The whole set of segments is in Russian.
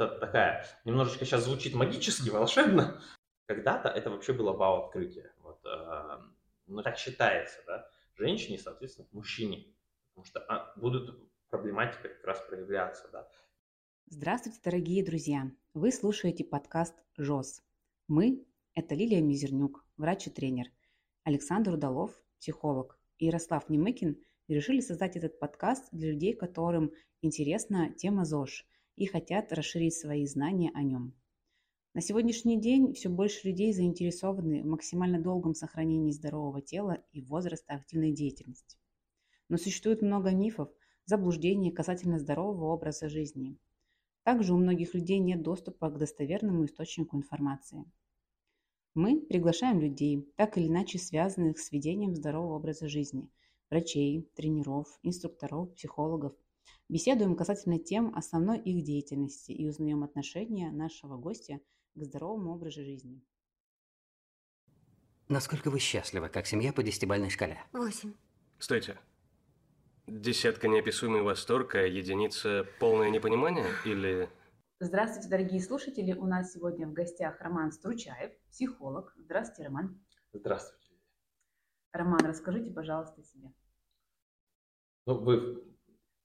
это такая, немножечко сейчас звучит магически, волшебно. Когда-то это вообще было вау-открытие. Вот, э, ну, так считается, да. Женщине, соответственно, мужчине. Потому что а, будут проблематика как раз проявляться, да. Здравствуйте, дорогие друзья! Вы слушаете подкаст «ЖОС». Мы – это Лилия Мизернюк, врач и тренер, Александр Удалов, психолог, и Ярослав Немыкин решили создать этот подкаст для людей, которым интересна тема ЗОЖ и хотят расширить свои знания о нем. На сегодняшний день все больше людей заинтересованы в максимально долгом сохранении здорового тела и возраста активной деятельности. Но существует много мифов, заблуждений касательно здорового образа жизни. Также у многих людей нет доступа к достоверному источнику информации. Мы приглашаем людей, так или иначе связанных с ведением здорового образа жизни, врачей, тренеров, инструкторов, психологов – Беседуем касательно тем основной их деятельности и узнаем отношение нашего гостя к здоровому образу жизни. Насколько вы счастливы, как семья по десятибальной шкале? Восемь. Стойте. Десятка неописуемый восторг, а единица полное непонимание или... Здравствуйте, дорогие слушатели. У нас сегодня в гостях Роман Стручаев, психолог. Здравствуйте, Роман. Здравствуйте. Роман, расскажите, пожалуйста, о себе. Ну, вы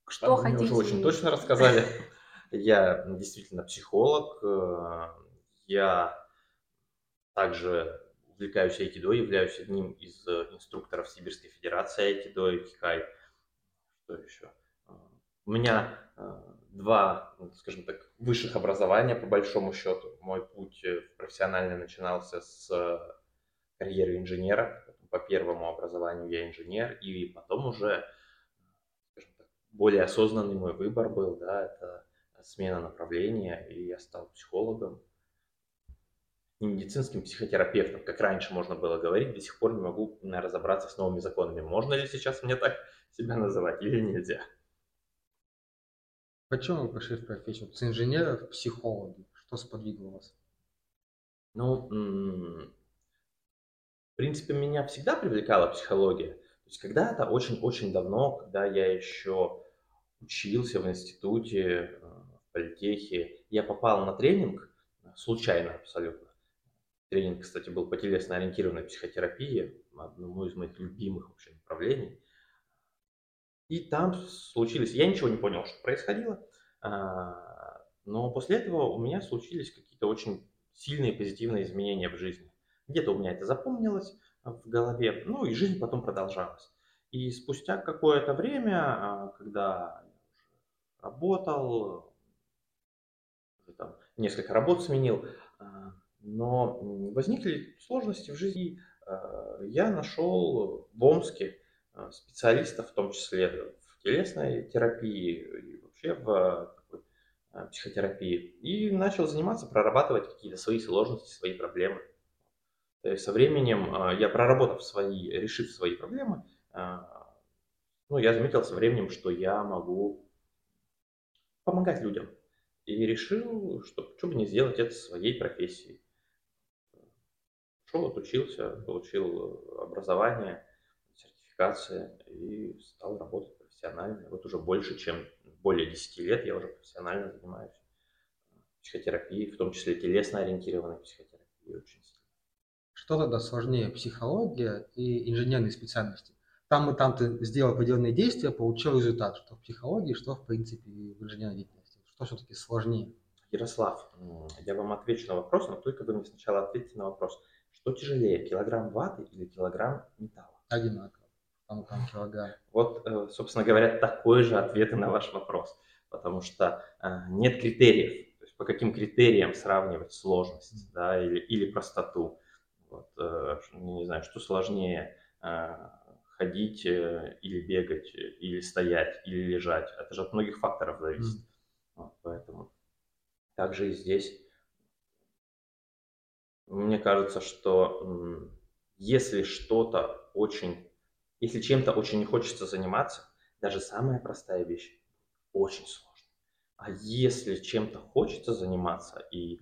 что Там хотите? Мне уже очень точно рассказали. Я действительно психолог. Э, я также увлекаюсь айкидо, являюсь одним из э, инструкторов Сибирской Федерации айкидо и кикай. Что еще? Э, у меня два, ну, скажем так, высших образования по большому счету. Мой путь профессиональный начинался с карьеры инженера. По первому образованию я инженер, и потом уже более осознанный мой выбор был, да, это смена направления, и я стал психологом, не медицинским психотерапевтом, как раньше можно было говорить, до сих пор не могу разобраться с новыми законами. Можно ли сейчас мне так себя называть или нельзя? Почему вы пошли в профессию с инженера в психологи? Что сподвигло вас? Ну, в принципе, меня всегда привлекала психология. То есть когда-то, очень-очень давно, когда я еще учился в институте, в политехе. Я попал на тренинг, случайно абсолютно. Тренинг, кстати, был по телесно-ориентированной психотерапии, одному из моих любимых вообще направлений. И там случились, я ничего не понял, что происходило, а, но после этого у меня случились какие-то очень сильные позитивные изменения в жизни. Где-то у меня это запомнилось в голове, ну и жизнь потом продолжалась. И спустя какое-то время, а, когда работал, там, несколько работ сменил, а, но возникли сложности в жизни. А, я нашел в Омске а, специалистов, в том числе в телесной терапии и вообще в такой психотерапии, и начал заниматься, прорабатывать какие-то свои сложности, свои проблемы. То есть со временем я проработав свои, решив свои проблемы, ну, я заметил со временем, что я могу помогать людям. И решил, что что бы не сделать это своей профессией. Шел, отучился, получил образование, сертификация и стал работать профессионально. Вот уже больше, чем более 10 лет я уже профессионально занимаюсь психотерапией, в том числе телесно-ориентированной психотерапией очень сильно. Что тогда сложнее, психология и инженерные специальности? Там и там ты сделал определенные действия, получил результат, что в психологии, что в принципе в инженерной деятельности. Что все-таки сложнее? Ярослав, я вам отвечу на вопрос, но только вы мне сначала ответьте на вопрос. Что тяжелее, килограмм ваты или килограмм металла? Одинаково. Там, там килограмм. Вот, э, собственно говоря, такой же ответ на ваш вопрос. Потому что э, нет критериев. То есть по каким критериям сравнивать сложность да, или, или простоту. Вот, э, не знаю, что сложнее ходить э, или бегать, э, или стоять, или лежать. Это же от многих факторов зависит. Mm. Вот, поэтому также и здесь. Мне кажется, что если что-то очень, если чем-то очень не хочется заниматься, даже самая простая вещь очень сложно. А если чем-то хочется заниматься и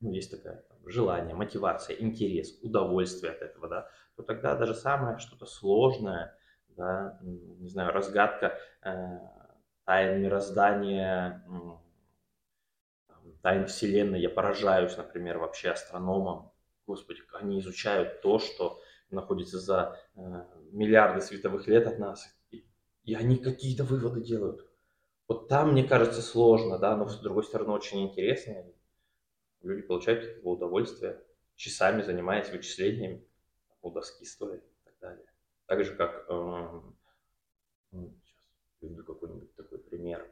ну, есть такое там, желание, мотивация, интерес, удовольствие от этого, да, то тогда даже самое что-то сложное, да, не знаю, разгадка э, тайн мироздания, тайн Вселенной. Я поражаюсь, например, вообще астрономам. Господи, они изучают то, что находится за э, миллиарды световых лет от нас. И, и они какие-то выводы делают. Вот там, мне кажется, сложно, да, но с другой стороны очень интересно. Люди получают удовольствие, часами занимаясь вычислениями доски стоя и так далее. Так же, как, э, сейчас приведу какой-нибудь такой пример.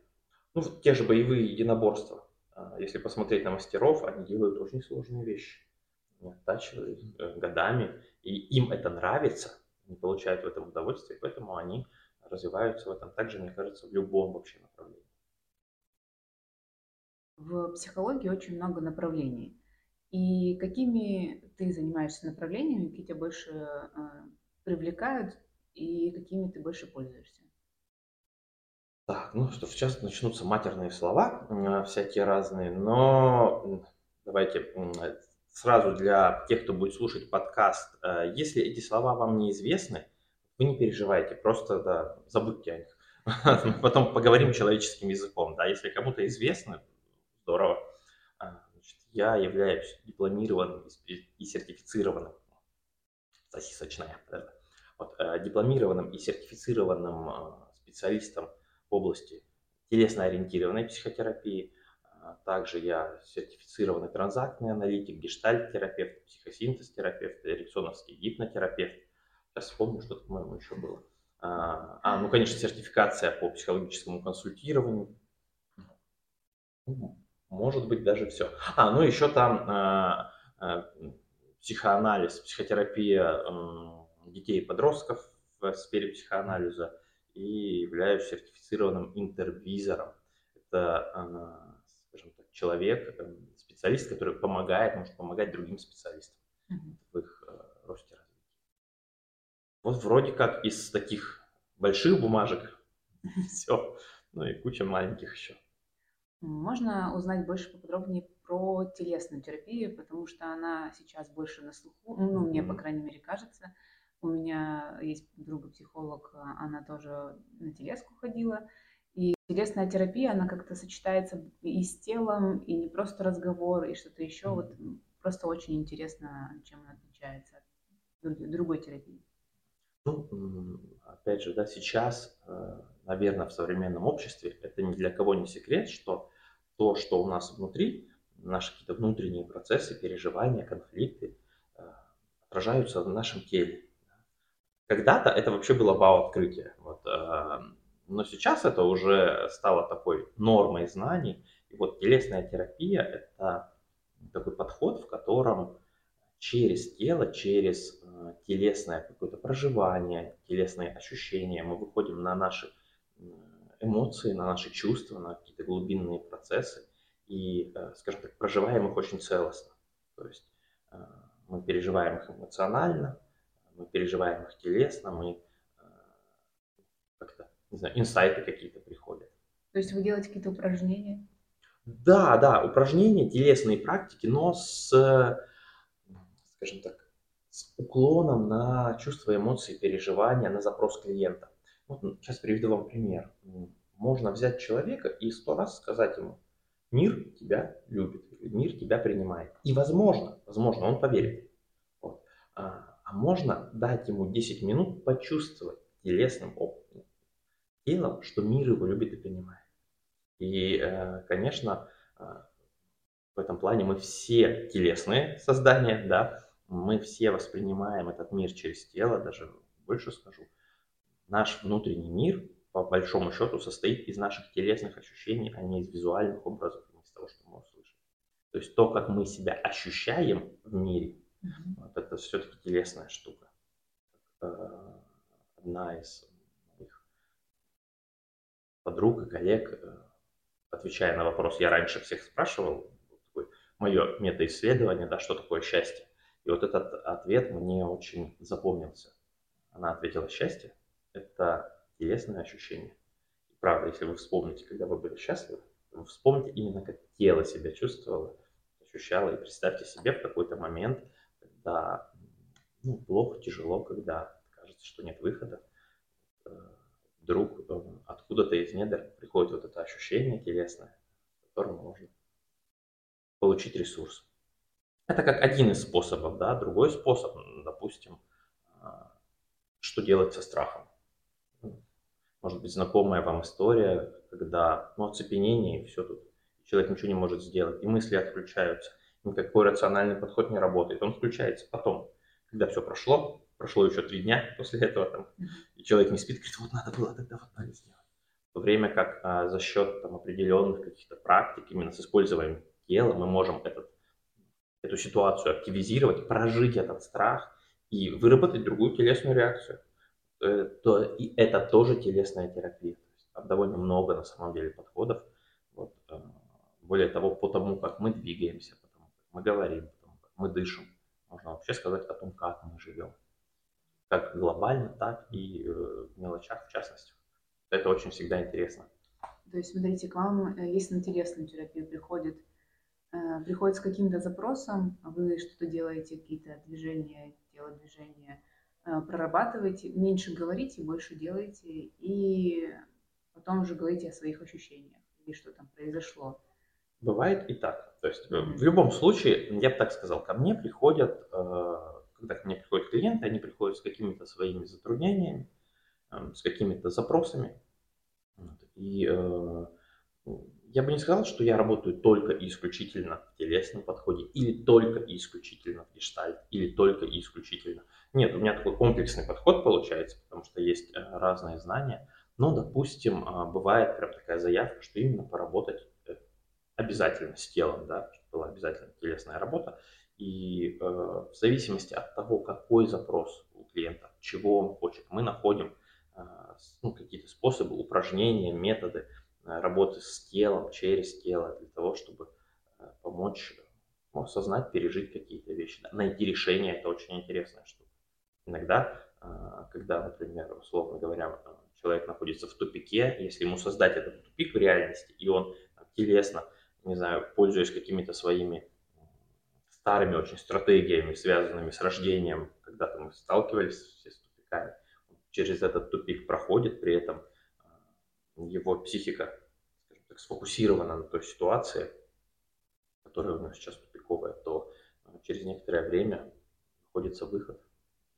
Ну, те же боевые единоборства. А, если посмотреть на мастеров, они делают очень сложные вещи. Они оттачивают э, годами, и им это нравится, они получают в этом удовольствие, поэтому они развиваются в этом. Также, мне кажется, в любом вообще направлении. В психологии очень много направлений. И какими ты занимаешься направлениями, какие тебя больше э, привлекают и какими ты больше пользуешься? Так, ну что, сейчас начнутся матерные слова, э, всякие разные, но давайте сразу для тех, кто будет слушать подкаст, э, если эти слова вам неизвестны, вы не переживайте, просто да, забудьте о них. Потом поговорим человеческим языком. Да, если кому-то известно, здорово. Я являюсь дипломированным и сертифицированным, сосисочная, вот, э, дипломированным и сертифицированным специалистом в области телесно-ориентированной психотерапии. А, также я сертифицированный транзактный аналитик, гештальт-терапевт, психосинтез-терапевт, эриксоновский гипнотерапевт. Сейчас вспомню, что, по-моему, еще было. А, ну, конечно, сертификация по психологическому консультированию. Может быть, даже все. А, ну еще там а, а, психоанализ, психотерапия э, детей и подростков в сфере психоанализа и являюсь сертифицированным интервизором. Это, а, скажем так, человек, э, специалист, который помогает, может помогать другим специалистам mm-hmm. в их э, росте развития. Вот вроде как из таких больших бумажек все, ну и куча маленьких еще. Можно узнать больше поподробнее про телесную терапию, потому что она сейчас больше на слуху, ну, мне, по крайней мере, кажется. У меня есть друга-психолог, она тоже на телеску ходила. И телесная терапия, она как-то сочетается и с телом, и не просто разговор, и что-то еще. Mm-hmm. Вот просто очень интересно, чем она отличается от другой терапии. Ну, опять же, да, сейчас, э, наверное, в современном обществе это ни для кого не секрет, что то, что у нас внутри, наши какие-то внутренние процессы, переживания, конфликты, э, отражаются в нашем теле. Когда-то это вообще было вау-открытие. Вот, э, но сейчас это уже стало такой нормой знаний. И вот телесная терапия – это такой подход, в котором через тело, через э, телесное какое-то проживание, телесные ощущения мы выходим на наши эмоции, на наши чувства, на какие-то глубинные процессы и, э, скажем так, проживаем их очень целостно. То есть э, мы переживаем их эмоционально, мы переживаем их телесно, мы э, как-то, не знаю, инсайты какие-то приходят. То есть вы делаете какие-то упражнения? Да, да, упражнения, телесные практики, но с, скажем так, с уклоном на чувства, эмоции, переживания, на запрос клиента. Вот сейчас приведу вам пример. Можно взять человека и сто раз сказать ему, мир тебя любит, мир тебя принимает. И возможно, возможно, он поверит. Вот. А, а можно дать ему 10 минут почувствовать телесным опытом, телом, что мир его любит и принимает. И, э, конечно, э, в этом плане мы все телесные создания, да, мы все воспринимаем этот мир через тело, даже больше скажу. Наш внутренний мир, по большому счету, состоит из наших телесных ощущений, а не из визуальных образов, не из того, что мы услышим. То есть то, как мы себя ощущаем в мире, Mm-hmm. Вот это все-таки телесная штука. Э, одна из моих подруг и коллег, э, отвечая на вопрос, я раньше всех спрашивал, мое метаисследование, да, что такое счастье. И вот этот ответ мне очень запомнился. Она ответила, счастье – это телесное ощущение. И правда, если вы вспомните, когда вы были счастливы, вы вспомните именно, как тело себя чувствовало, ощущало, и представьте себе в какой-то момент – когда ну, плохо, тяжело, когда кажется, что нет выхода, э, вдруг э, откуда-то из недр приходит вот это ощущение телесное, с которым можно получить ресурс. Это как один из способов, да. Другой способ, допустим, а, что делать со страхом. Может быть, знакомая вам история, когда ну, оцепенение, и все тут. Человек ничего не может сделать, и мысли отключаются. Никакой рациональный подход не работает. Он включается потом, когда все прошло, прошло еще три дня после этого, там, и человек не спит, говорит, вот надо было тогда вот так сделать. В то время как а, за счет там, определенных каких-то практик, именно с использованием тела, мы можем этот, эту ситуацию активизировать, прожить этот страх и выработать другую телесную реакцию. Э, то, и это тоже телесная терапия. То есть, там довольно много на самом деле подходов. Вот, э, более того, по тому, как мы двигаемся, по тому, как мы говорим, по тому, как мы дышим, можно вообще сказать о том, как мы живем как глобально, так и э, в мелочах в частности. Это очень всегда интересно. То есть, смотрите, к вам, э, если на телесную терапию приходит, приходит с каким-то запросом, вы что-то делаете, какие-то движения, телодвижения, прорабатываете, меньше говорите, больше делаете, и потом уже говорите о своих ощущениях или что там произошло. Бывает и так. То есть mm-hmm. в любом случае, я бы так сказал, ко мне приходят когда ко мне приходят клиенты, они приходят с какими-то своими затруднениями, эм, с какими-то запросами. И э, я бы не сказал, что я работаю только и исключительно в телесном подходе, или только и исключительно в гештальт, или только и исключительно. Нет, у меня такой комплексный подход получается, потому что есть э, разные знания. Но, допустим, э, бывает прям такая заявка, что именно поработать обязательно с телом, да, была обязательно телесная работа. И э, в зависимости от того, какой запрос у клиента, чего он хочет, мы находим э, ну, какие-то способы, упражнения, методы э, работы с телом, через тело, для того, чтобы э, помочь ну, осознать, пережить какие-то вещи. Найти решение – это очень интересная штука. Иногда, э, когда, например, условно говоря, человек находится в тупике, если ему создать этот тупик в реальности, и он телесно, не знаю, пользуясь какими-то своими старыми очень стратегиями, связанными с рождением, когда-то мы сталкивались все с тупиками, через этот тупик проходит, при этом его психика, так, сфокусирована на той ситуации, которая у нас сейчас тупиковая, то а, через некоторое время находится выход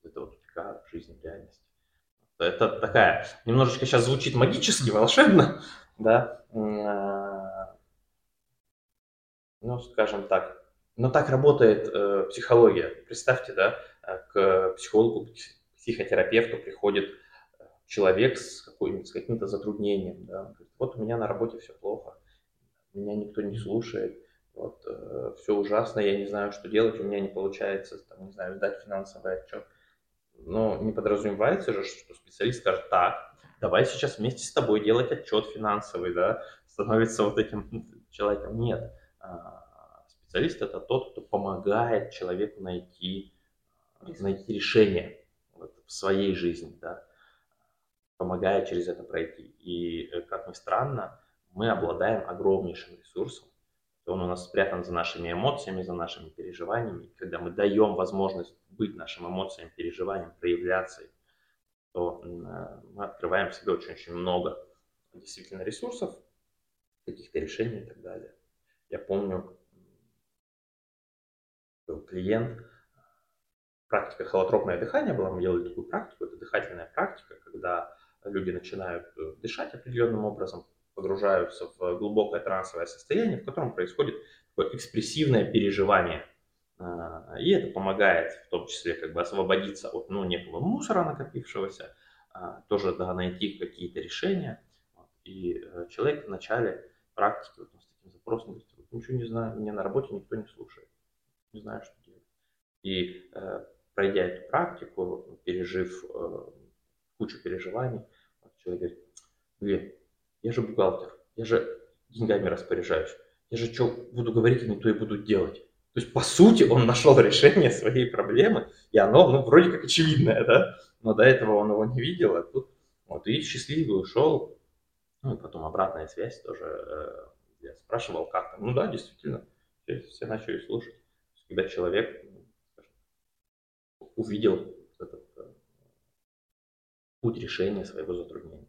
из этого тупика в жизни, в реальности. Это такая, немножечко сейчас звучит магически, волшебно, да, а, ну, скажем так, но так работает э, психология. Представьте, да, э, к психологу, к психотерапевту приходит э, человек с, какой, с каким-то затруднением. Да, говорит, вот у меня на работе все плохо, меня никто не слушает, вот, э, все ужасно, я не знаю, что делать, у меня не получается, там, не знаю, сдать финансовый отчет. Но не подразумевается же, что специалист скажет, так, давай сейчас вместе с тобой делать отчет финансовый, да, становится вот этим человеком. Нет, а, Специалист это тот, кто помогает человеку найти, найти решение вот, в своей жизни, да, помогая через это пройти. И, э, как ни странно, мы обладаем огромнейшим ресурсом. Он у нас спрятан за нашими эмоциями, за нашими переживаниями. Когда мы даем возможность быть нашим эмоциям, переживаниям, проявляться, то э, мы открываем в себе очень-очень много действительно ресурсов, каких-то решений и так далее. Я помню, клиент. Практика холотропное дыхание была, мы делали такую практику, это дыхательная практика, когда люди начинают э, дышать определенным образом, погружаются в глубокое трансовое состояние, в котором происходит такое экспрессивное переживание. А, и это помогает в том числе как бы освободиться от ну, некого мусора накопившегося, а, тоже да, найти какие-то решения. И э, человек в начале практики вот, с таким запросом говорит, ничего не знаю, меня на работе никто не слушает не знаю, что делать. И э, пройдя эту практику, пережив кучу переживаний, человек говорит, блин, я же бухгалтер, я же деньгами распоряжаюсь, я же что буду говорить, они то и буду делать. То есть, по сути, он нашел решение своей проблемы, и оно, ну, вроде как очевидное, да, но до этого он его не видел, а тут, вот, и счастливый ушел, ну, и потом обратная связь тоже, э, я спрашивал, как там, ну да, действительно, все, все начали слушать. Когда человек увидел этот э, путь решения своего затруднения.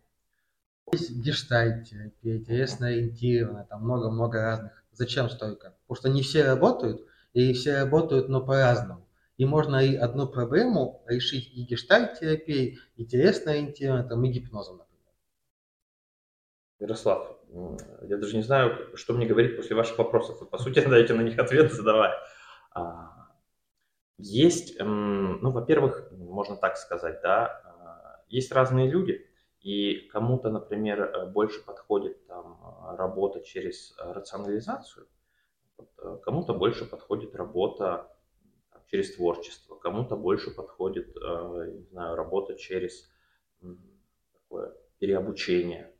Есть гештальт-терапия, телесно ориентированная, там много-много разных Зачем стойка? Потому что не все работают, и все работают, но по-разному. И можно и одну проблему решить и гештальт-терапией, и телесно-ориентированной, и гипнозом, например. Ярослав, я даже не знаю, что мне говорить после ваших вопросов. Вы, по сути, даете на них ответы, задавая. А, есть, ну, во-первых, можно так сказать, да, есть разные люди, и кому-то, например, э, больше подходит там работа через рационализацию, э, кому-то больше подходит работа через творчество, кому-то больше подходит, э, не знаю, работа через такое переобучение,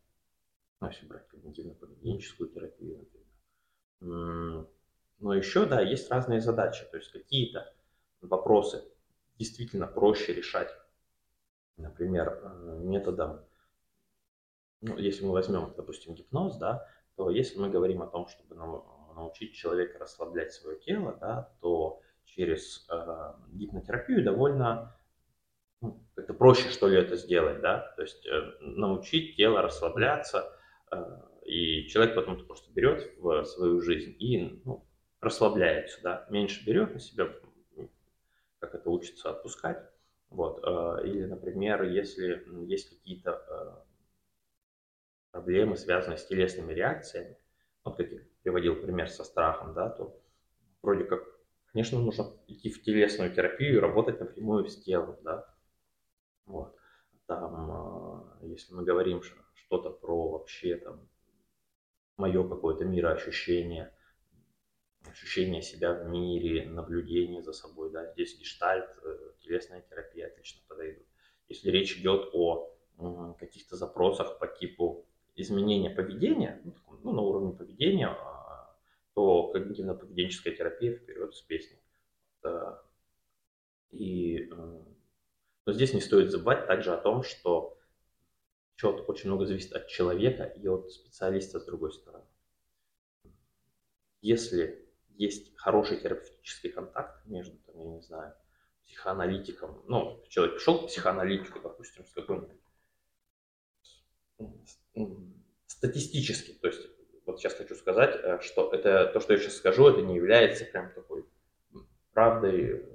ну, если брать когнитивно-поведенческую терапию, например. Но еще, да, есть разные задачи, то есть какие-то вопросы действительно проще решать, например, э, методом, ну, если мы возьмем, допустим, гипноз, да, то если мы говорим о том, чтобы научить человека расслаблять свое тело, да, то через э, гипнотерапию довольно ну, как-то проще, что ли, это сделать, да, то есть э, научить тело расслабляться, э, и человек потом это просто берет в свою жизнь и ну, расслабляется, да, меньше берет на себя, как это учится отпускать, вот, э, или, например, если есть какие-то э, проблемы, связанные с телесными реакциями, вот как я приводил пример со страхом, да, то вроде как Конечно, нужно идти в телесную терапию и работать напрямую с телом, да. Вот. Там, а, если мы говорим что-то про вообще там мое какое-то мироощущение, ощущение себя в мире, наблюдение за собой, да, здесь гештальт, э, телесная терапия отлично подойдут. Если речь идет о каких-то запросах по типу изменения поведения, ну, ну на уровне поведения, а, то когнитивно-поведенческая терапия вперед с песней. И но здесь не стоит забывать также о том, что счет очень много зависит от человека и от специалиста с другой стороны. Если есть хороший терапевтический контакт между, там, я не знаю, психоаналитиком, ну, человек пришел к психоаналитику, допустим, с какой-нибудь статистически, то есть вот сейчас хочу сказать, э, что это то, что я сейчас скажу, это не является прям такой правдой,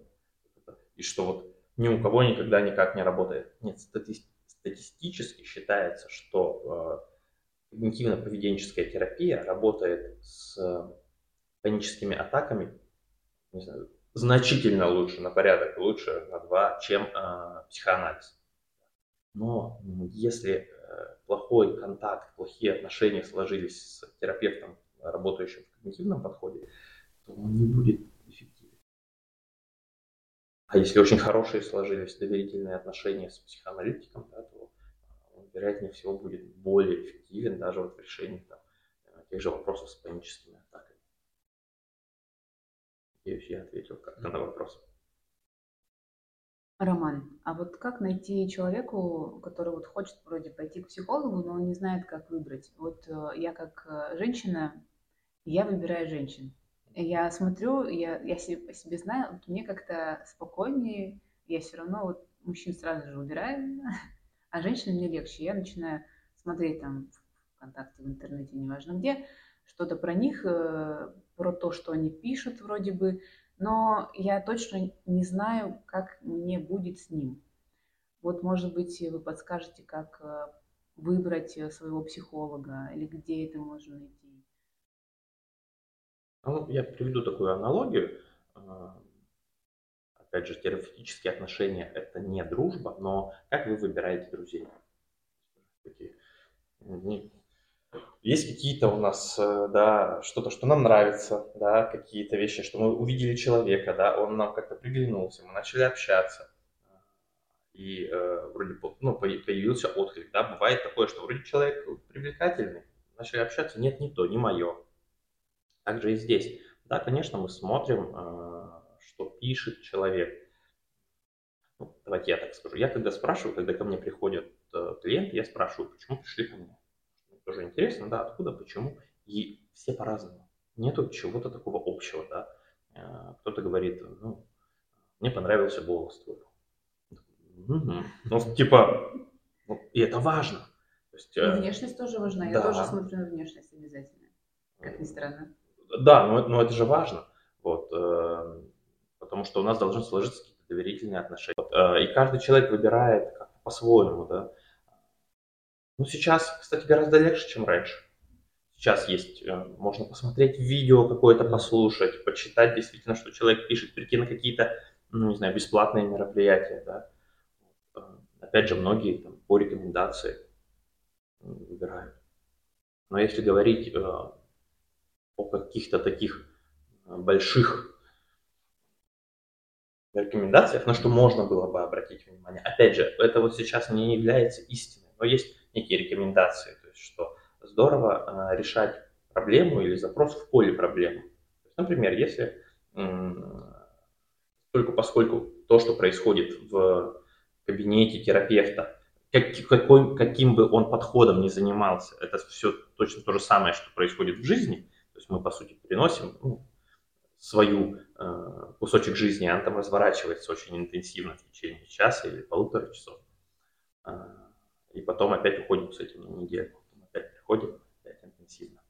и что вот ни у кого никогда никак не работает. Нет, стати статистически считается, что э, когнитивно-поведенческая терапия работает с паническими атаками знаю, значительно лучше, на порядок лучше, на два, чем э, психоанализ. Но если плохой контакт, плохие отношения сложились с терапевтом, работающим в когнитивном подходе, то он не будет эффективен. А если очень хорошие сложились доверительные отношения с психоаналитиком, да, то он, вероятнее всего, будет более эффективен даже вот в решении там, тех же вопросов с паническими атаками. Надеюсь, я ответил как-то на вопрос. Роман, а вот как найти человеку, который вот хочет вроде пойти к психологу, но он не знает, как выбрать? Вот э, я как э, женщина, я выбираю женщин. Я смотрю, я, я себе, знаю, вот мне как-то спокойнее, я все равно вот мужчин сразу же убираю, а женщин мне легче. Я начинаю смотреть там ВКонтакте, в интернете, неважно где, что-то про них, э, про то, что они пишут вроде бы, но я точно не знаю, как мне будет с ним. Вот, может быть, вы подскажете, как э, выбрать э, своего психолога или где это можно найти? Ну, я приведу такую аналогию. А, опять же, терапевтические отношения – это не дружба, но как вы выбираете друзей? Есть какие-то у нас, э, да, что-то, что нам нравится, да, какие-то вещи, что мы увидели человека, да, он нам как-то приглянулся, мы начали общаться, и э, вроде ну, появился отклик, да, бывает такое, что вроде человек привлекательный, начали общаться, нет, не то, не мое. Также и здесь, да, конечно, мы смотрим, э, что пишет человек. Ну, давайте я так скажу. Я когда спрашиваю, когда ко мне приходят э, клиенты, я спрашиваю, почему пришли ко мне тоже интересно, да, откуда, почему, и все по-разному. Нету чего-то такого общего, да. Э, кто-то говорит, ну, мне понравился голос твой. Угу. Ну, типа, ну, и это важно. То есть, и э, внешность тоже важна. Да. Я тоже смотрю на внешность обязательно, как ни странно. Да, но, но это же важно. Вот, э, потому что у нас должны сложиться какие-то доверительные отношения. Вот, и каждый человек выбирает как по-своему, да. Ну, сейчас, кстати, гораздо легче, чем раньше. Сейчас есть, э, можно посмотреть видео какое-то, послушать, почитать действительно, что человек пишет, прийти на какие-то, ну, не знаю, бесплатные мероприятия, да. Э, опять же, многие там, по рекомендации выбирают. Но если говорить э, о каких-то таких больших рекомендациях, на что можно было бы обратить внимание. Опять же, это вот сейчас не является истиной, но есть некие рекомендации, то есть что здорово э, решать проблему или запрос в поле проблемы. например, если только поскольку то, что происходит в кабинете терапевта, как, какой, каким бы он подходом ни занимался, это все точно то же самое, что происходит в жизни. То есть мы, по сути, приносим ну, свою э, кусочек жизни, она там разворачивается очень интенсивно в течение часа или полутора часов. Э, и потом опять уходим с этим на неделю, потом опять приходим, опять интенсивно.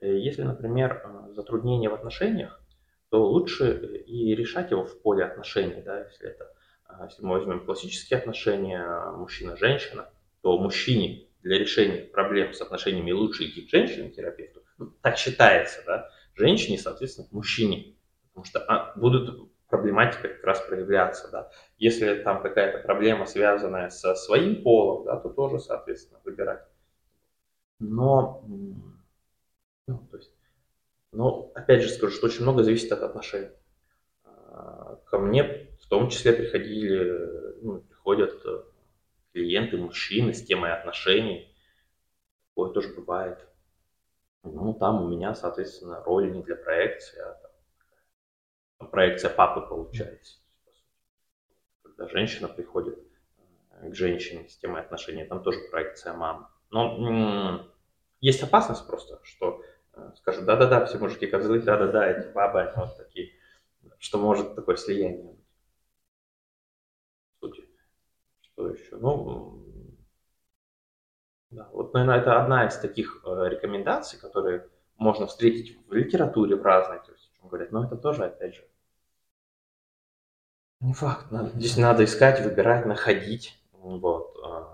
Э, если, например, э, затруднение в отношениях, то лучше и решать его в поле отношений, да, если это, э, если мы возьмем классические отношения мужчина-женщина, то мужчине для решения проблем с отношениями лучше идти к женщине-терапевту, ну, так считается, да, женщине, соответственно, к мужчине, потому что а, будут проблематика как раз проявляться, да. Если там какая-то проблема, связанная со своим полом, да, то тоже, соответственно, выбирать. Но, ну, то есть, но опять же скажу, что очень много зависит от отношений. А, ко мне в том числе приходили, ну, приходят э, клиенты, мужчины с темой отношений. Такое тоже бывает. Ну, там у меня, соответственно, роль не для проекции, а проекция папы получается. Когда женщина приходит э, к женщине с темой отношений, там тоже проекция мамы. Но есть опасность просто, что э, скажут, да-да-да, все мужики козлы, да-да-да, эти бабы, они вот такие, что может такое слияние быть. Что еще? Ну, да, вот, наверное, это одна из таких э, рекомендаций, которые можно встретить в литературе в разной, то говорят, но это тоже, опять же, не факт. Надо, здесь надо искать, выбирать, находить вот, э,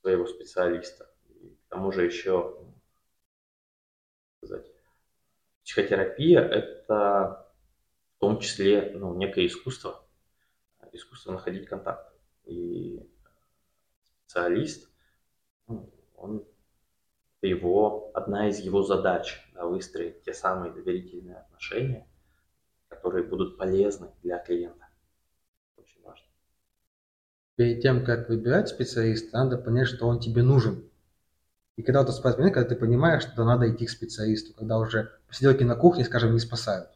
своего специалиста. И к тому же еще сказать, психотерапия – это в том числе ну, некое искусство, искусство находить контакт. И специалист он, его, одна из его задач да, выстроить те самые доверительные отношения, которые будут полезны для клиента. Очень важно. Перед тем, как выбирать специалиста, надо понять, что он тебе нужен. И когда вот спрашивает, когда ты понимаешь, что надо идти к специалисту, когда уже посиделки на кухне, скажем, не спасают.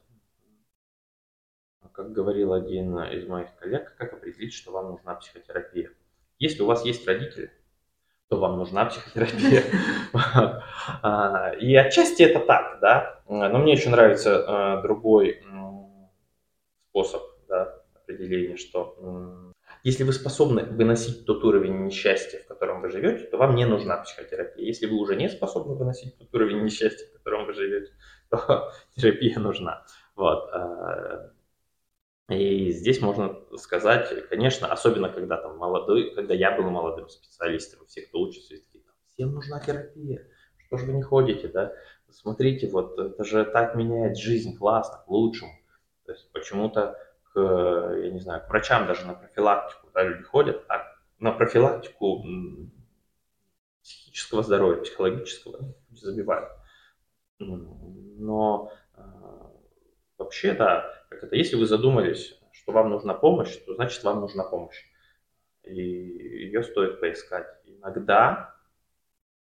Как говорил один из моих коллег, как определить, что вам нужна психотерапия? Если у вас есть родители, то вам нужна психотерапия. А, и отчасти это так, да. Но мне еще нравится а, другой способ определения, что если вы способны выносить тот уровень несчастья, в котором вы живете, то вам не нужна психотерапия. Если вы уже не способны выносить тот уровень несчастья, в котором вы живете, то терапия нужна. Вот. И здесь можно сказать, конечно, особенно когда там молодой, когда я был молодым специалистом, все, кто учится, такие, всем нужна терапия, что же вы не ходите, да? Смотрите, вот это же так меняет жизнь, классно, к лучшему. То есть почему-то к, я не знаю, к врачам даже на профилактику да, люди ходят, а на профилактику психического здоровья, психологического забивают. Но а, вообще, да, как это, если вы задумались, что вам нужна помощь, то значит вам нужна помощь. И ее стоит поискать. Иногда,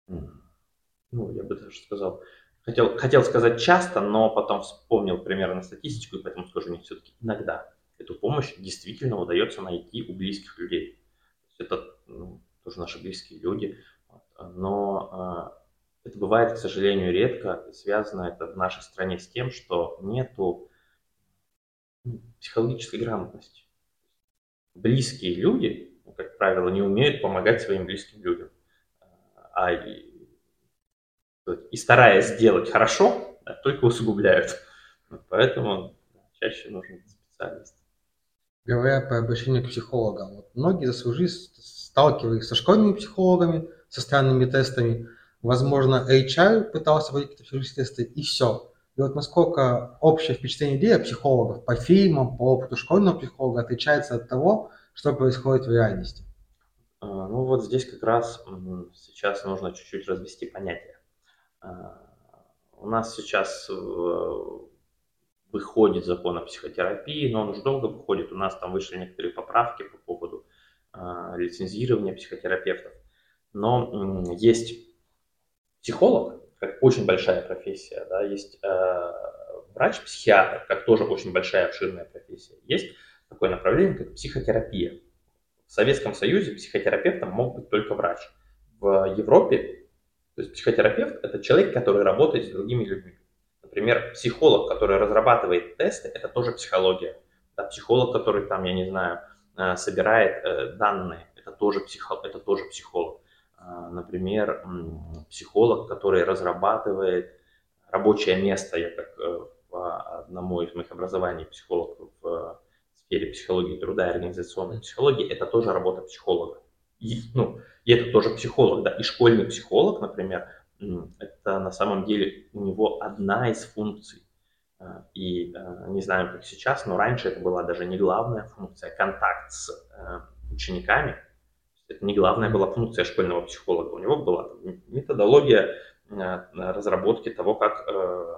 ну, я бы даже сказал, хотел, хотел сказать часто, но потом вспомнил примерно статистику, и поэтому скажу не все-таки иногда. Эту помощь действительно удается найти у близких людей. это ну, тоже наши близкие люди. Но э, это бывает, к сожалению, редко. Связано это в нашей стране с тем, что нету психологической грамотности. Близкие люди, ну, как правило, не умеют помогать своим близким людям. А и, и стараясь сделать хорошо, только усугубляют. Поэтому чаще нужен специалист. Говоря про обращение к психологам, вот многие за свою жизнь сталкивались со школьными психологами, со странными тестами. Возможно, HR пытался проводить какие-то тесты, и все. И вот насколько общее впечатление идея психологов по фильмам, по опыту школьного психолога отличается от того, что происходит в реальности? А, ну вот здесь как раз сейчас нужно чуть-чуть развести понятия. А, у нас сейчас э, выходит закон о психотерапии, но он уже долго выходит. У нас там вышли некоторые поправки по поводу а, лицензирования психотерапевтов. Но есть психолог, как очень большая профессия, да, есть э, врач-психиатр, как тоже очень большая обширная профессия. Есть такое направление, как психотерапия. В Советском Союзе психотерапевтом мог быть только врач. В Европе, то есть психотерапевт – это человек, который работает с другими людьми. Например, психолог, который разрабатывает тесты, это тоже психология. Да, психолог, который там, я не знаю, э, собирает э, данные, это тоже, психо, это тоже психолог. А, например, психолог, который разрабатывает рабочее место, я как э, по одному из моих образований психолог в сфере психологии труда и организационной психологии, это тоже работа психолога. И, ну, и это тоже психолог, да, и школьный психолог, например, это на самом деле у него одна из функций. А, и э, не знаю, как сейчас, но раньше это была даже не главная функция, контакт с э, учениками, это не главная была функция школьного психолога. У него была методология э, разработки того, как э,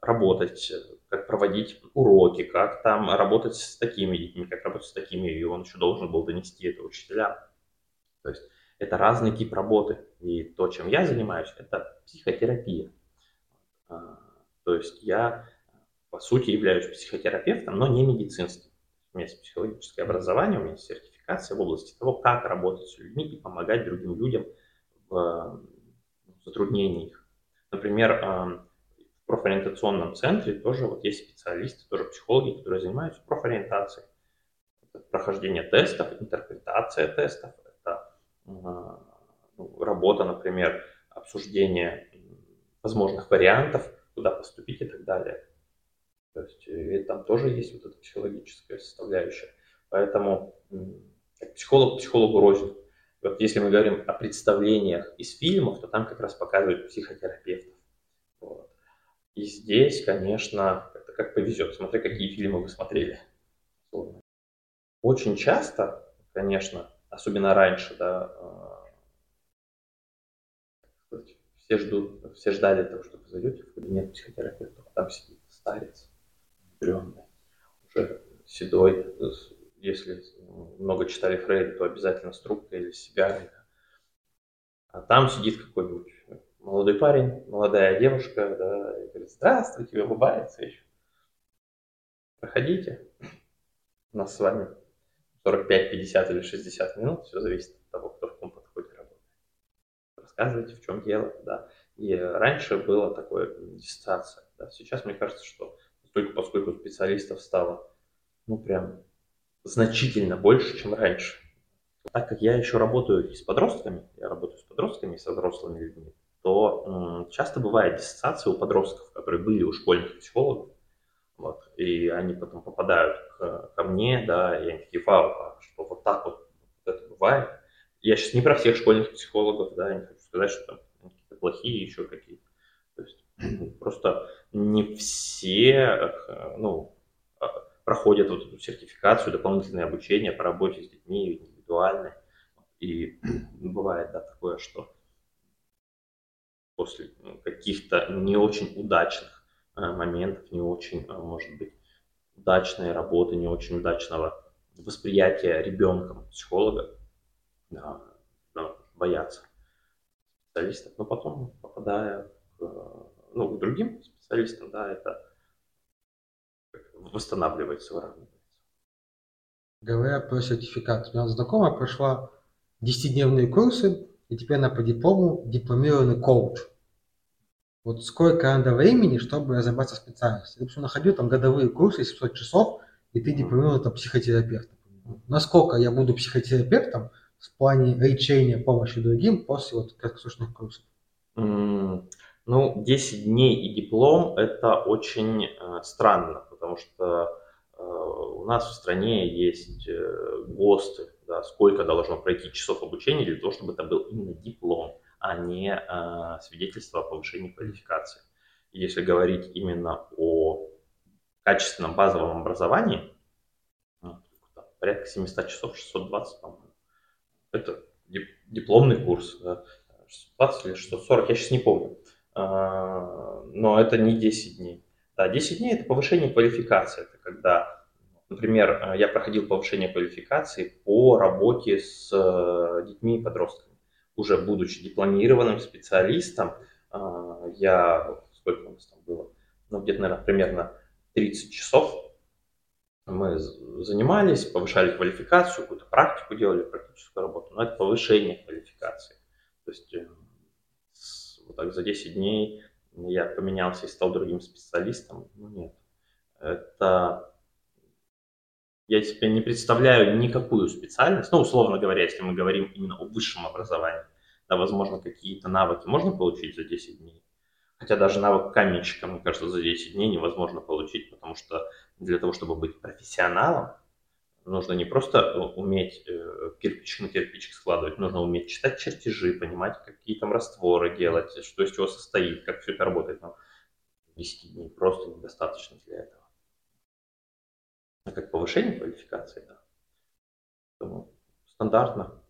работать, как проводить уроки, как там работать с такими детьми, как работать с такими, и он еще должен был донести это учителям. То есть это разный тип работы. И то, чем я занимаюсь, это психотерапия. А, то есть я, по сути, являюсь психотерапевтом, но не медицинским. У меня есть психологическое образование, у меня есть сертификат квалификация в области того, как работать с людьми и помогать другим людям в затруднении их. Например, в профориентационном центре тоже вот есть специалисты, тоже психологи, которые занимаются профориентацией. Это прохождение тестов, интерпретация тестов, это ну, работа, например, обсуждение возможных вариантов, куда поступить и так далее. То есть и там тоже есть вот эта психологическая составляющая. Поэтому психолог психологу рознь. Вот если мы говорим о представлениях из фильмов, то там как раз показывают психотерапевтов. Вот. И здесь, конечно, это как повезет. Смотри, какие фильмы вы смотрели. Очень часто, конечно, особенно раньше, да, э, все ждут, все ждали того, что вы зайдете в кабинет психотерапевта, там сидит старец, дрёмный, уже седой, если много читали Фрейда, то обязательно с или с сигарой. А там сидит какой-нибудь молодой парень, молодая девушка, да, и говорит, здравствуйте, улыбается еще. Проходите. У нас с вами 45, 50 или 60 минут, все зависит от того, кто в каком подходе работает. Рассказывайте, в чем дело, да. И раньше было такое диссоциация. Да. Сейчас мне кажется, что только поскольку специалистов стало, ну, прям значительно больше, чем раньше. Так как я еще работаю с подростками, я работаю с подростками и со взрослыми людьми, то м, часто бывает диссоциация у подростков, которые были у школьных психологов, вот, и они потом попадают к, ко мне, да, и они такие, вау, а что вот так вот, вот это бывает. Я сейчас не про всех школьных психологов, да, я не хочу сказать, что там какие-то плохие еще какие-то. То есть просто не все, э, ну, проходят вот эту сертификацию, дополнительное обучение по работе с детьми индивидуальное. И бывает, да, такое, что после ну, каких-то не очень удачных э, моментов, не очень, э, может быть, удачной работы, не очень удачного восприятия ребенком психолога, да, боятся специалистов, но потом, попадая к, ну, к другим специалистам, да, это восстанавливается, выравнивается. Говоря про сертификат, у меня знакомая прошла 10-дневные курсы, и теперь она по диплому дипломированный коуч. Вот сколько надо времени, чтобы разобраться в специальности? Допустим, находил там годовые курсы, 700 часов, и ты дипломированный там психотерапевт. Насколько я буду психотерапевтом в плане лечения, помощи другим после вот краткосрочных курсов? Mm, Ну, 10 дней и диплом – это очень э, странно, потому что э, у нас в стране есть э, ГОСТы, да, сколько должно пройти часов обучения для того, чтобы это был именно диплом, а не э, свидетельство о повышении квалификации. Если говорить именно о качественном базовом образовании, ну, порядка 700 часов, 620, по-моему. Это дипломный курс, да, 620 или 640, я сейчас не помню. Но это не 10 дней. Да, 10 дней – это повышение квалификации. Это когда, например, я проходил повышение квалификации по работе с э, детьми и подростками. Уже будучи дипломированным специалистом, а, я, сколько у нас там было, ну, где-то, наверное, примерно 30 часов мы занимались, повышали квалификацию, какую-то практику делали, практическую работу, но это повышение квалификации. То есть э, вот так за 10 дней я поменялся и стал другим специалистом. Ну нет, это я себе не представляю никакую специальность, ну, условно говоря, если мы говорим именно о высшем образовании, да, возможно, какие-то навыки можно получить за 10 дней, Хотя даже навык каменщика, мне кажется, за 10 дней невозможно получить, потому что для того, чтобы быть профессионалом, нужно не просто э, уметь э, кирпичик на кирпичик складывать, нужно уметь читать чертежи, понимать, какие там растворы делать, что из чего состоит, как все это работает. Но 10 дней просто недостаточно для этого. А как повышение квалификации, да. Поэтому стандартно,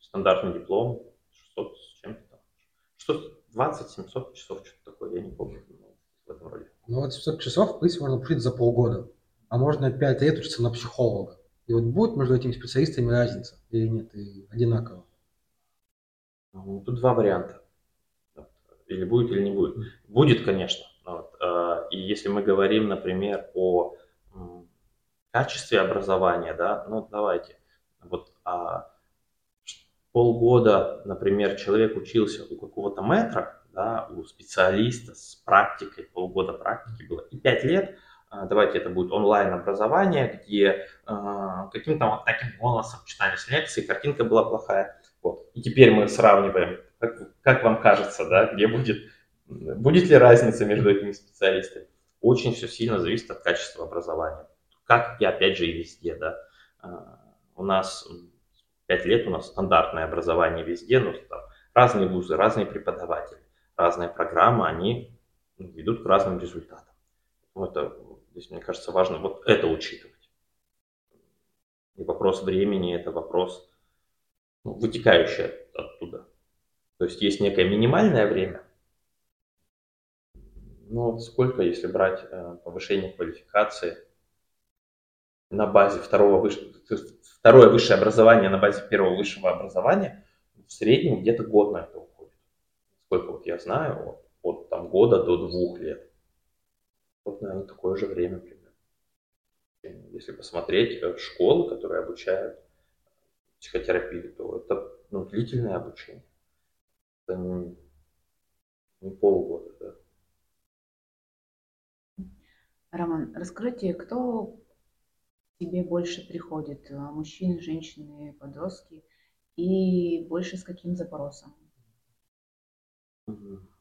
стандартный диплом, 600 с чем-то там. 600 20-700 часов, что-то такое, я не помню. В этом роде. Ну вот 700 часов, в принципе, можно получить за полгода. А можно 5 лет учиться на психолога. И вот будет между этими специалистами разница или нет, и одинаково? Ну, тут два варианта. Или будет, или не будет. Будет, конечно. Вот. А, и если мы говорим, например, о качестве образования, да, ну давайте. Вот а полгода, например, человек учился у какого-то метра, да, у специалиста с практикой, полгода практики было, и пять лет, давайте это будет онлайн-образование, где э, каким-то вот таким голосом читались лекции, картинка была плохая. Вот. И теперь мы сравниваем, как, как вам кажется, да, где будет, будет ли разница между этими специалистами. Очень все сильно зависит от качества образования. Как и опять же и везде, да. Uh, у нас 5 лет у нас стандартное образование везде, но там разные вузы, разные преподаватели, разные программы, они ведут к разным результатам. Это, здесь, мне кажется, важно вот это учитывать. И вопрос времени – это вопрос, ну, вытекающий оттуда. То есть есть некое минимальное время, но сколько, если брать э, повышение квалификации на базе второго высшего, второе высшее образование на базе первого высшего образования, в среднем где-то год на это уходит. Сколько вот я знаю, от, от там, года до двух лет. Вот, наверное, такое же время примерно. Если посмотреть э, школы, которые обучают психотерапии, то это ну, длительное обучение. Это не, не полгода, да. Роман, расскажите, кто тебе больше приходит? Э, мужчины, женщины, подростки? И больше с каким запросом? В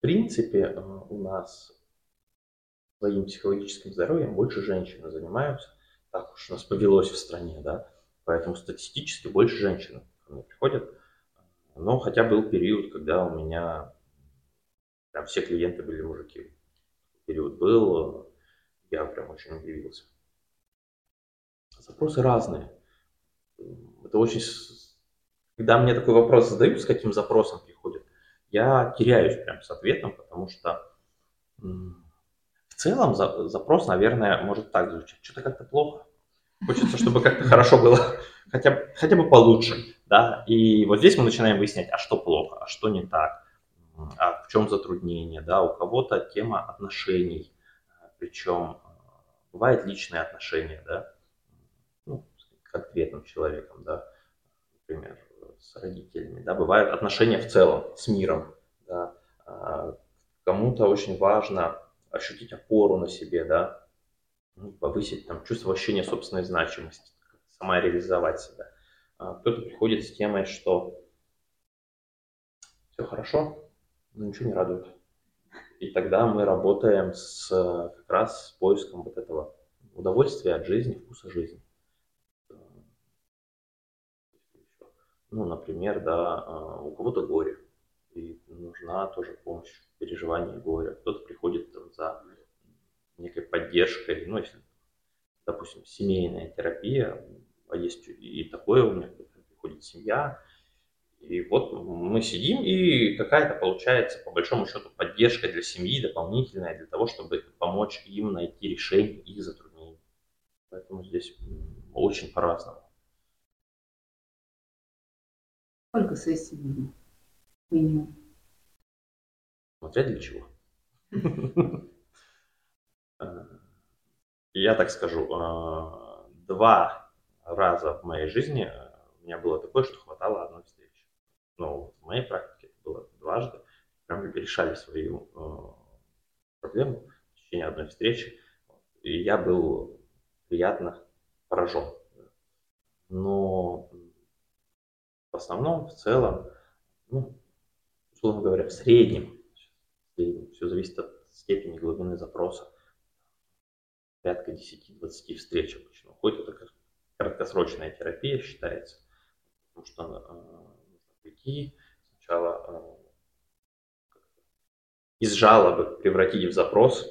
принципе, э, у нас своим психологическим здоровьем больше женщины занимаются. Так уж у нас повелось в стране, да. Поэтому статистически больше женщин ко мне приходят. Но хотя был период, когда у меня прям все клиенты были мужики. Период был, я прям очень удивился. Запросы разные. Это очень... Когда мне такой вопрос задают, с каким запросом я теряюсь прям с ответом, потому что в целом запрос, наверное, может так звучать. Что-то как-то плохо. Хочется, чтобы как-то хорошо было, хотя, хотя бы получше. Да? И вот здесь мы начинаем выяснять, а что плохо, а что не так, а в чем затруднение. Да? У кого-то тема отношений, причем э, бывают личные отношения, да, ну, с конкретным человеком, да, например, с родителями, да, бывают отношения в целом с миром, да, а кому-то очень важно ощутить опору на себе, да, ну, повысить там чувство ощущения собственной значимости, самореализовать себя. А кто-то приходит с темой, что все хорошо, но ничего не радует. И тогда мы работаем с, как раз с поиском вот этого удовольствия от жизни, вкуса жизни. Ну, например, да, а, у кого-то горе, и нужна тоже помощь в переживании горя. Кто-то приходит там, за некой поддержкой, ну, если, допустим, семейная терапия, а есть и такое у меня, приходит семья, и вот мы сидим, и какая-то получается, по большому счету, поддержка для семьи дополнительная, для того, чтобы помочь им найти решение их затруднений. Поэтому здесь очень по-разному. Сколько сессий минимум? Смотря для чего. Я так скажу, а, два раза в моей жизни у меня было такое, что хватало одной встречи. Но в моей практике это было дважды. Прям решали свою э, проблему в течение одной встречи. И я был приятно поражен. Но в основном, в целом, ну, условно говоря, в среднем, в среднем все зависит от степени глубины запроса. Порядка 10-20 встреч обычно. Хоть это краткосрочная терапия считается, потому что э, нужно прийти, сначала э, из жалобы превратить в запрос,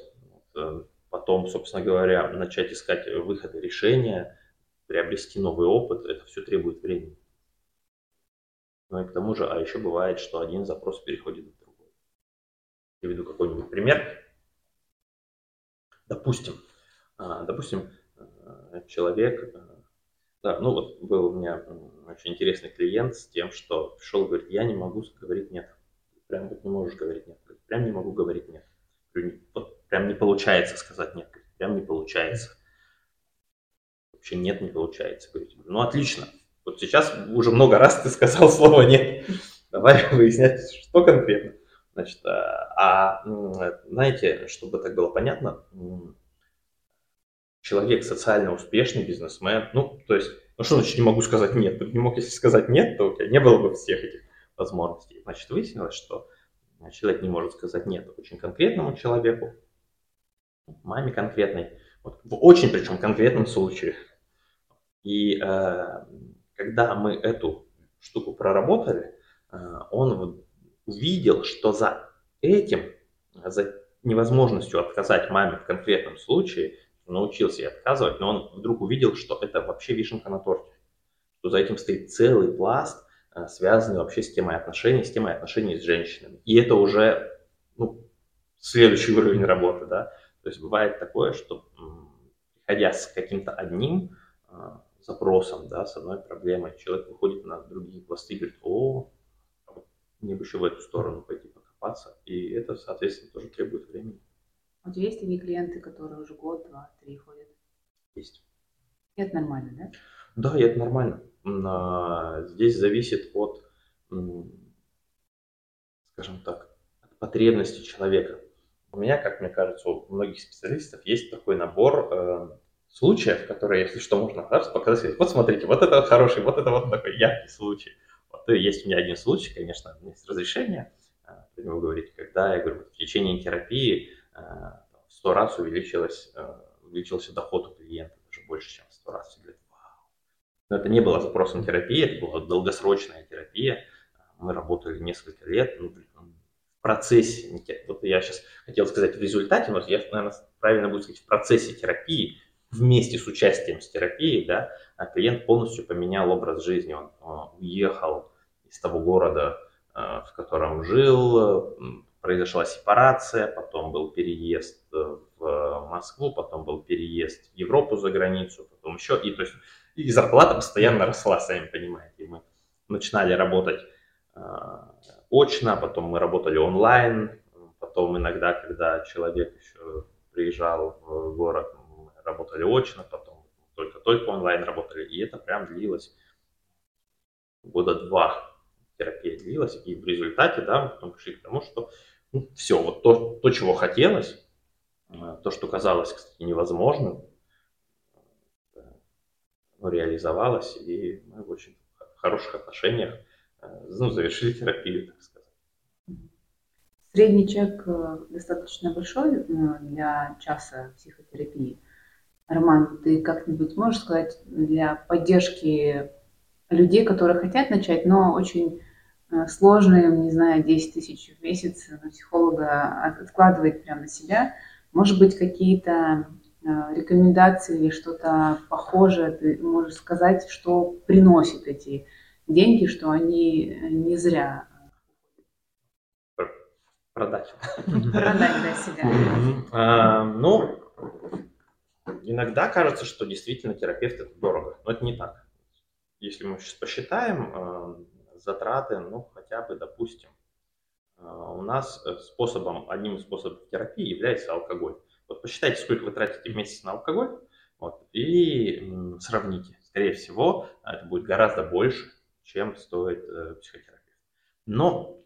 э, потом, собственно говоря, начать искать выходы решения, приобрести новый опыт, это все требует времени. Ну и к тому же, а еще бывает, что один запрос переходит в другой. Приведу какой-нибудь пример. Допустим, а, допустим, э, человек, э, да, ну вот был у меня очень интересный клиент с тем, что пришел говорит, я не могу говорить нет. Прям вот не можешь говорить нет. Прям не могу говорить нет. Вот прям не получается сказать нет. Прям не получается. Вообще нет, не получается. Говорить. Ну отлично, вот сейчас уже много раз ты сказал слово «нет». Давай выяснять, что конкретно. Значит, а, а знаете, чтобы так было понятно, человек социально успешный, бизнесмен, ну, то есть, ну что значит не могу сказать нет? Ты не мог, если сказать нет, то у тебя не было бы всех этих возможностей. Значит, выяснилось, что человек не может сказать нет очень конкретному человеку, маме конкретной, вот, в очень причем конкретном случае. И э, когда мы эту штуку проработали, э, он увидел, что за этим, за невозможностью отказать маме в конкретном случае, научился ей отказывать, но он вдруг увидел, что это вообще вишенка на торте, что за этим стоит целый пласт, э, связанный вообще с темой отношений, с темой отношений с женщинами. И это уже ну, следующий уровень работы, да. То есть бывает такое, что приходя с каким-то одним э, запросом, да, с одной проблемой. Человек выходит на другие пласты и говорит, о, мне бы еще в эту сторону пойти покопаться. И это, соответственно, тоже требует времени. У тебя есть такие клиенты, которые уже год, два, три ходят? Есть. И это нормально, да? Да, и это нормально. Здесь зависит от, скажем так, от потребности человека. У меня, как мне кажется, у многих специалистов есть такой набор э, случаев, которые, если что, можно да, показать. Вот смотрите, вот это хороший, вот это вот такой яркий случай. Вот и есть у меня один случай, конечно, есть разрешение а, про него говорить, когда я говорю, в течение терапии а, в сто раз увеличилось, а, увеличился доход у клиента, даже больше, чем в сто раз. Все говорят, вау. Но это не было запросом терапии, это была долгосрочная терапия. Мы работали несколько лет, ну, в процессе, вот я сейчас хотел сказать в результате, но я, наверное, правильно будет сказать в процессе терапии, вместе с участием с терапией, да, а клиент полностью поменял образ жизни, он, уехал из того города, э, в котором жил, произошла сепарация, потом был переезд э, в Москву, потом был переезд в Европу за границу, потом еще, и то есть и зарплата постоянно росла, сами понимаете. Мы начинали работать э, очно, потом мы работали онлайн, потом иногда, когда человек еще приезжал в город, работали очно, потом только-только онлайн работали, и это прям длилось года два терапия длилась, и в результате, да, мы потом пришли к тому, что ну, все, вот то, то, чего хотелось, э, то, что казалось, кстати, невозможным, э, ну, реализовалось, и мы в очень хороших отношениях э, ну, завершили терапию, так сказать. Средний чек э, достаточно большой для часа психотерапии. Роман, ты как-нибудь можешь сказать для поддержки людей, которые хотят начать, но очень э, сложно им, не знаю, 10 тысяч в месяц на психолога откладывает прямо на себя. Может быть, какие-то рекомендации или что-то похожее ты можешь сказать, что приносит эти деньги, что они не зря продать. Продать, да, себя. А, ну, иногда кажется, что действительно терапевт это дорого, но это не так. Если мы сейчас посчитаем а, затраты, ну, хотя бы, допустим, а, у нас способом, одним из способов терапии является алкоголь. Вот посчитайте, сколько вы тратите в месяц на алкоголь, вот, и сравните. Скорее всего, это будет гораздо больше, чем стоит э, психотерапия. Но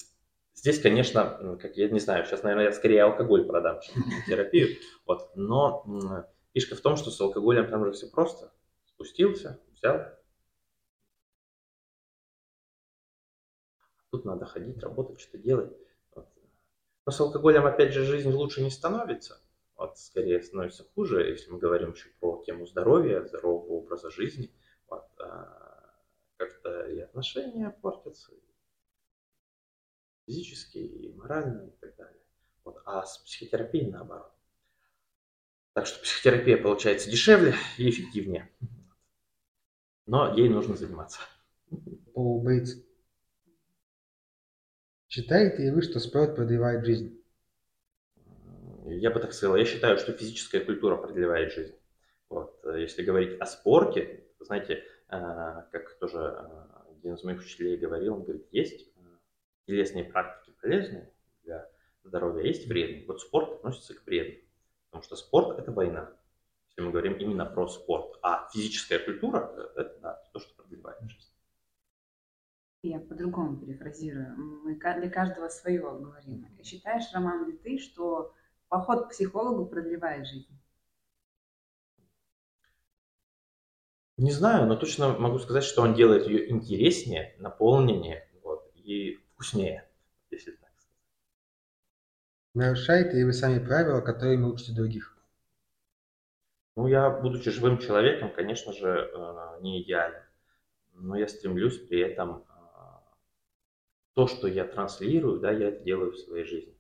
Здесь, конечно, как я не знаю, сейчас, наверное, я скорее алкоголь продам, чем терапию. Вот. Но фишка в том, что с алкоголем там же все просто. Спустился, взял. Тут надо ходить, работать, что-то делать. Вот. Но с алкоголем, опять же, жизнь лучше не становится. Вот, скорее становится хуже, если мы говорим еще про тему здоровья, здорового образа жизни. Вот, а, как-то и отношения портятся, физические, и моральные и так далее. Вот. А с психотерапией наоборот. Так что психотерапия получается дешевле и эффективнее. Но ей нужно заниматься. Пол Бейтс. Считаете ли вы, что спорт продлевает жизнь? Я бы так сказал. Я считаю, что физическая культура продлевает жизнь. Вот. Если говорить о спорте, знаете, э, как тоже э, один из моих учителей говорил, он говорит, есть телесные практики полезные для здоровья, есть вредные. Вот спорт относится к вредным, потому что спорт – это война, если мы говорим именно про спорт. А физическая культура – это да, то, что продлевает жизнь. Я по-другому перефразирую. Мы для каждого свое говорим. Считаешь, Роман, ли ты, что поход к психологу продлевает жизнь? Не знаю, но точно могу сказать, что он делает ее интереснее, наполненнее вот, и вкуснее, если. Нарушаете ли вы сами правила, которыми учите других? Ну, я, будучи живым человеком, конечно же, э, не идеален. Но я стремлюсь при этом э, то, что я транслирую, да, я это делаю в своей жизни.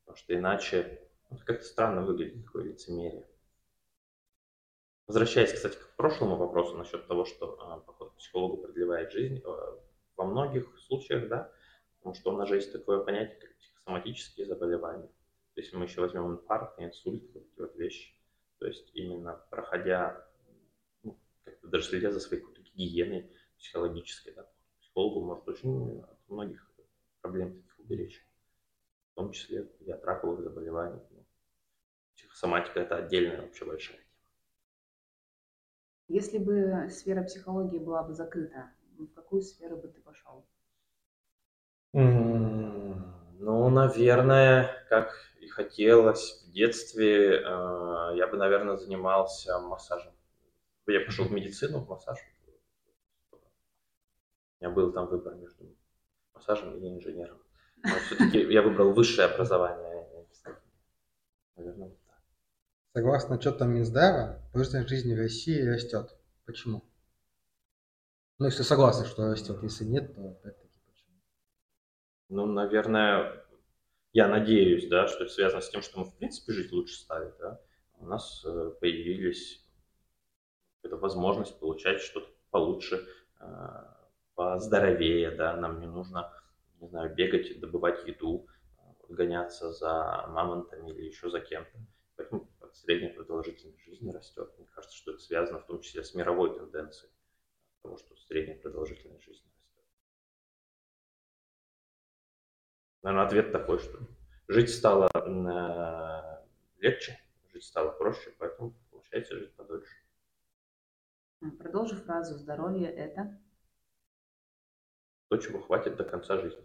Потому что иначе ну, как-то странно выглядит такое лицемерие. Возвращаясь, кстати, к прошлому вопросу насчет того, что э, поход к психологу продлевает жизнь, во многих случаях, да, Потому что у нас же есть такое понятие, как психосоматические заболевания. Если мы еще возьмем инфаркт, инсульт, вот эти вот вещи, то есть именно проходя, ну, как-то даже следя за своей какой-то гигиеной психологической, да, психологу может очень от многих проблем таких уберечь. В том числе и от раковых заболеваний. Ну, психосоматика – это отдельная вообще большая тема. Если бы сфера психологии была бы закрыта, в какую сферу бы ты пошел? Ну, наверное, как и хотелось в детстве, э, я бы, наверное, занимался массажем. Я пошел в медицину, в массаж. У меня был там выбор между массажем и инженером. Но все-таки я выбрал высшее образование. Наверное, вот так. Согласно отчетам Минздрава, продолжительность жизни в России растет. Почему? Ну, если согласны, что растет, если нет, то опять ну, наверное, я надеюсь, да, что это связано с тем, что мы, в принципе, жить лучше стали, да. У нас э, появились эта возможность получать что-то получше, э, поздоровее, да, нам не нужно, не знаю, бегать, добывать еду, гоняться за мамонтами или еще за кем-то. Поэтому средняя продолжительность жизни растет. Мне кажется, что это связано в том числе с мировой тенденцией, потому что средняя продолжительность жизни Наверное, ответ такой, что жить стало э, легче, жить стало проще, поэтому получается жить подольше. Продолжи фразу «здоровье – это…» То, чего хватит до конца жизни.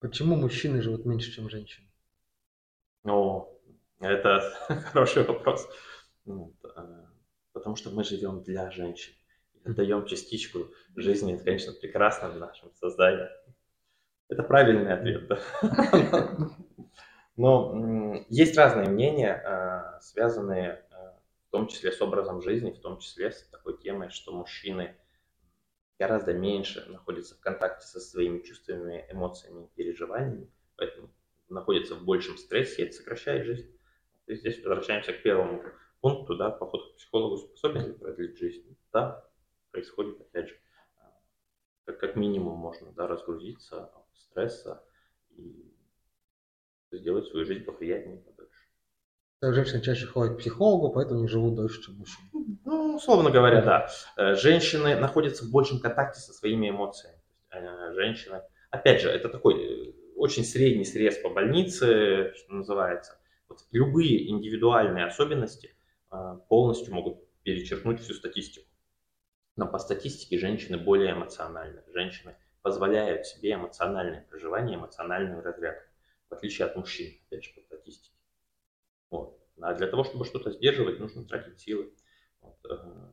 Почему мужчины живут меньше, чем женщины? О, это хороший вопрос. Ну, э, потому что мы живем для женщин. Даем частичку жизни. Это, конечно, прекрасно в нашем создании. Это правильный ответ, да. Но есть разные мнения, а, связанные а, в том числе с образом жизни, в том числе с такой темой, что мужчины гораздо меньше находятся в контакте со своими чувствами, эмоциями, переживаниями, поэтому находятся в большем стрессе, это сокращает жизнь. И здесь возвращаемся к первому пункту, да, поход к психологу способен ли продлить жизнь? Да, происходит, опять же, как, как минимум можно да, разгрузиться стресса и сделать свою жизнь поприятнее подольше. Женщины чаще ходят к психологу, поэтому не живут дольше, чем мужчины. Ну, условно говоря, да. Э, женщины находятся в большем контакте со своими эмоциями. Э, женщины, опять же, это такой э, очень средний срез по больнице, что называется. Вот любые индивидуальные особенности полностью могут перечеркнуть всю статистику. Но по статистике женщины более эмоциональны. Женщины позволяют себе эмоциональное проживание, эмоциональную разрядку, в отличие от мужчин, опять же, по статистике. Вот. А для того, чтобы что-то сдерживать, нужно тратить силы. Вот. Э,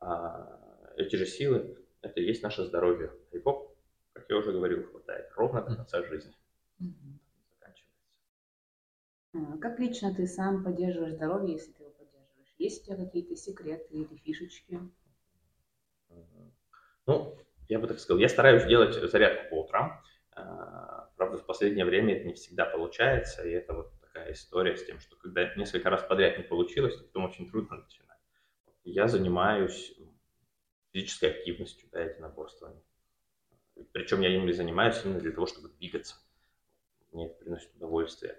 а эти же силы – это и есть наше здоровье. И Бог, как я уже говорил, хватает ровно до конца жизни. А как лично ты сам поддерживаешь здоровье, если ты его поддерживаешь? Есть у тебя какие-то секреты или фишечки? Ну, я бы так сказал, я стараюсь делать зарядку по утрам. А, правда, в последнее время это не всегда получается, и это вот такая история с тем, что когда несколько раз подряд не получилось, то потом очень трудно начинать. Я занимаюсь физической активностью, да, единоборствами. Причем я им занимаюсь именно для того, чтобы двигаться. Мне это приносит удовольствие.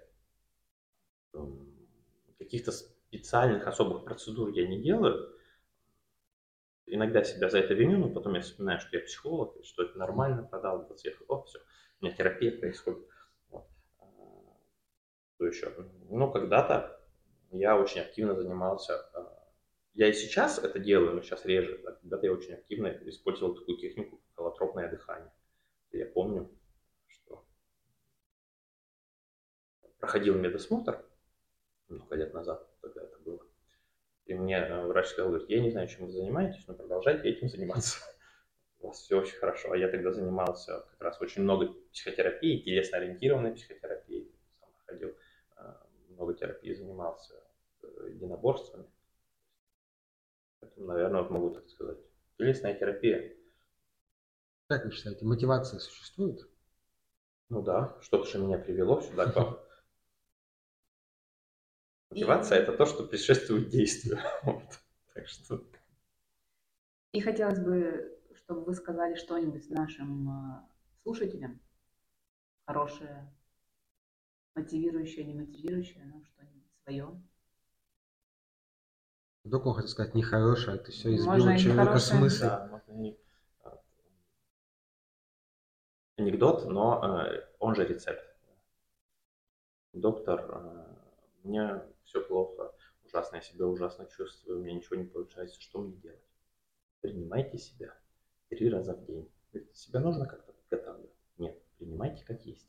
Каких-то специальных особых процедур я не делаю, иногда себя за это виню, но потом я вспоминаю, что я психолог, что это нормально, продал этот сверху, о, все, у меня терапия происходит. Вот. Что еще? Ну, когда-то я очень активно занимался, а, я и сейчас это делаю, но сейчас реже, да, когда-то я очень активно использовал такую технику, холотропное дыхание. Я помню, что проходил медосмотр много лет назад, когда это было. И мне э, врач сказал, говорит, я не знаю, чем вы занимаетесь, но продолжайте этим заниматься. У вас все очень хорошо. А я тогда занимался как раз очень много психотерапии, телесно-ориентированной психотерапии. Сам ходил, э, много терапии занимался э, единоборствами. Поэтому, наверное, вот могу так сказать. Телесная терапия. Как вы считаете, мотивация существует? Ну да, что-то же меня привело сюда к вам. Мотивация – это то, что предшествует действию. Вот. Так что... И хотелось бы, чтобы вы сказали что-нибудь нашим а, слушателям. Хорошее, мотивирующее, не мотивирующее, но что-нибудь свое. Вдруг он хотел сказать нехорошее, это все избило человека смысл. Да, можно не... Анекдот, но э, он же рецепт. Доктор, э, мне все плохо, ужасно я себя ужасно чувствую, у меня ничего не получается, что мне делать? Принимайте себя три раза в день. Себя нужно как-то подготавливать? Нет, принимайте как есть.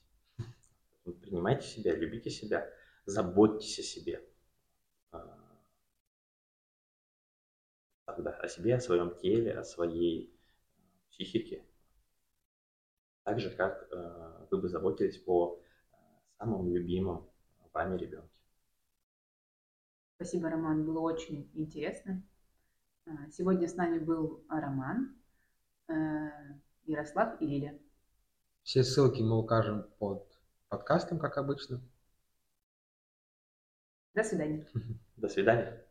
Принимайте себя, любите себя, заботьтесь о себе. А, тогда о себе, о своем теле, о своей психике. Так же, как э, вы бы заботились о самом любимом вами ребенке. Спасибо, Роман, было очень интересно. А, сегодня с нами был Роман, э, Ярослав и Лиля. Все ссылки мы укажем под подкастом, как обычно. До свидания. До свидания.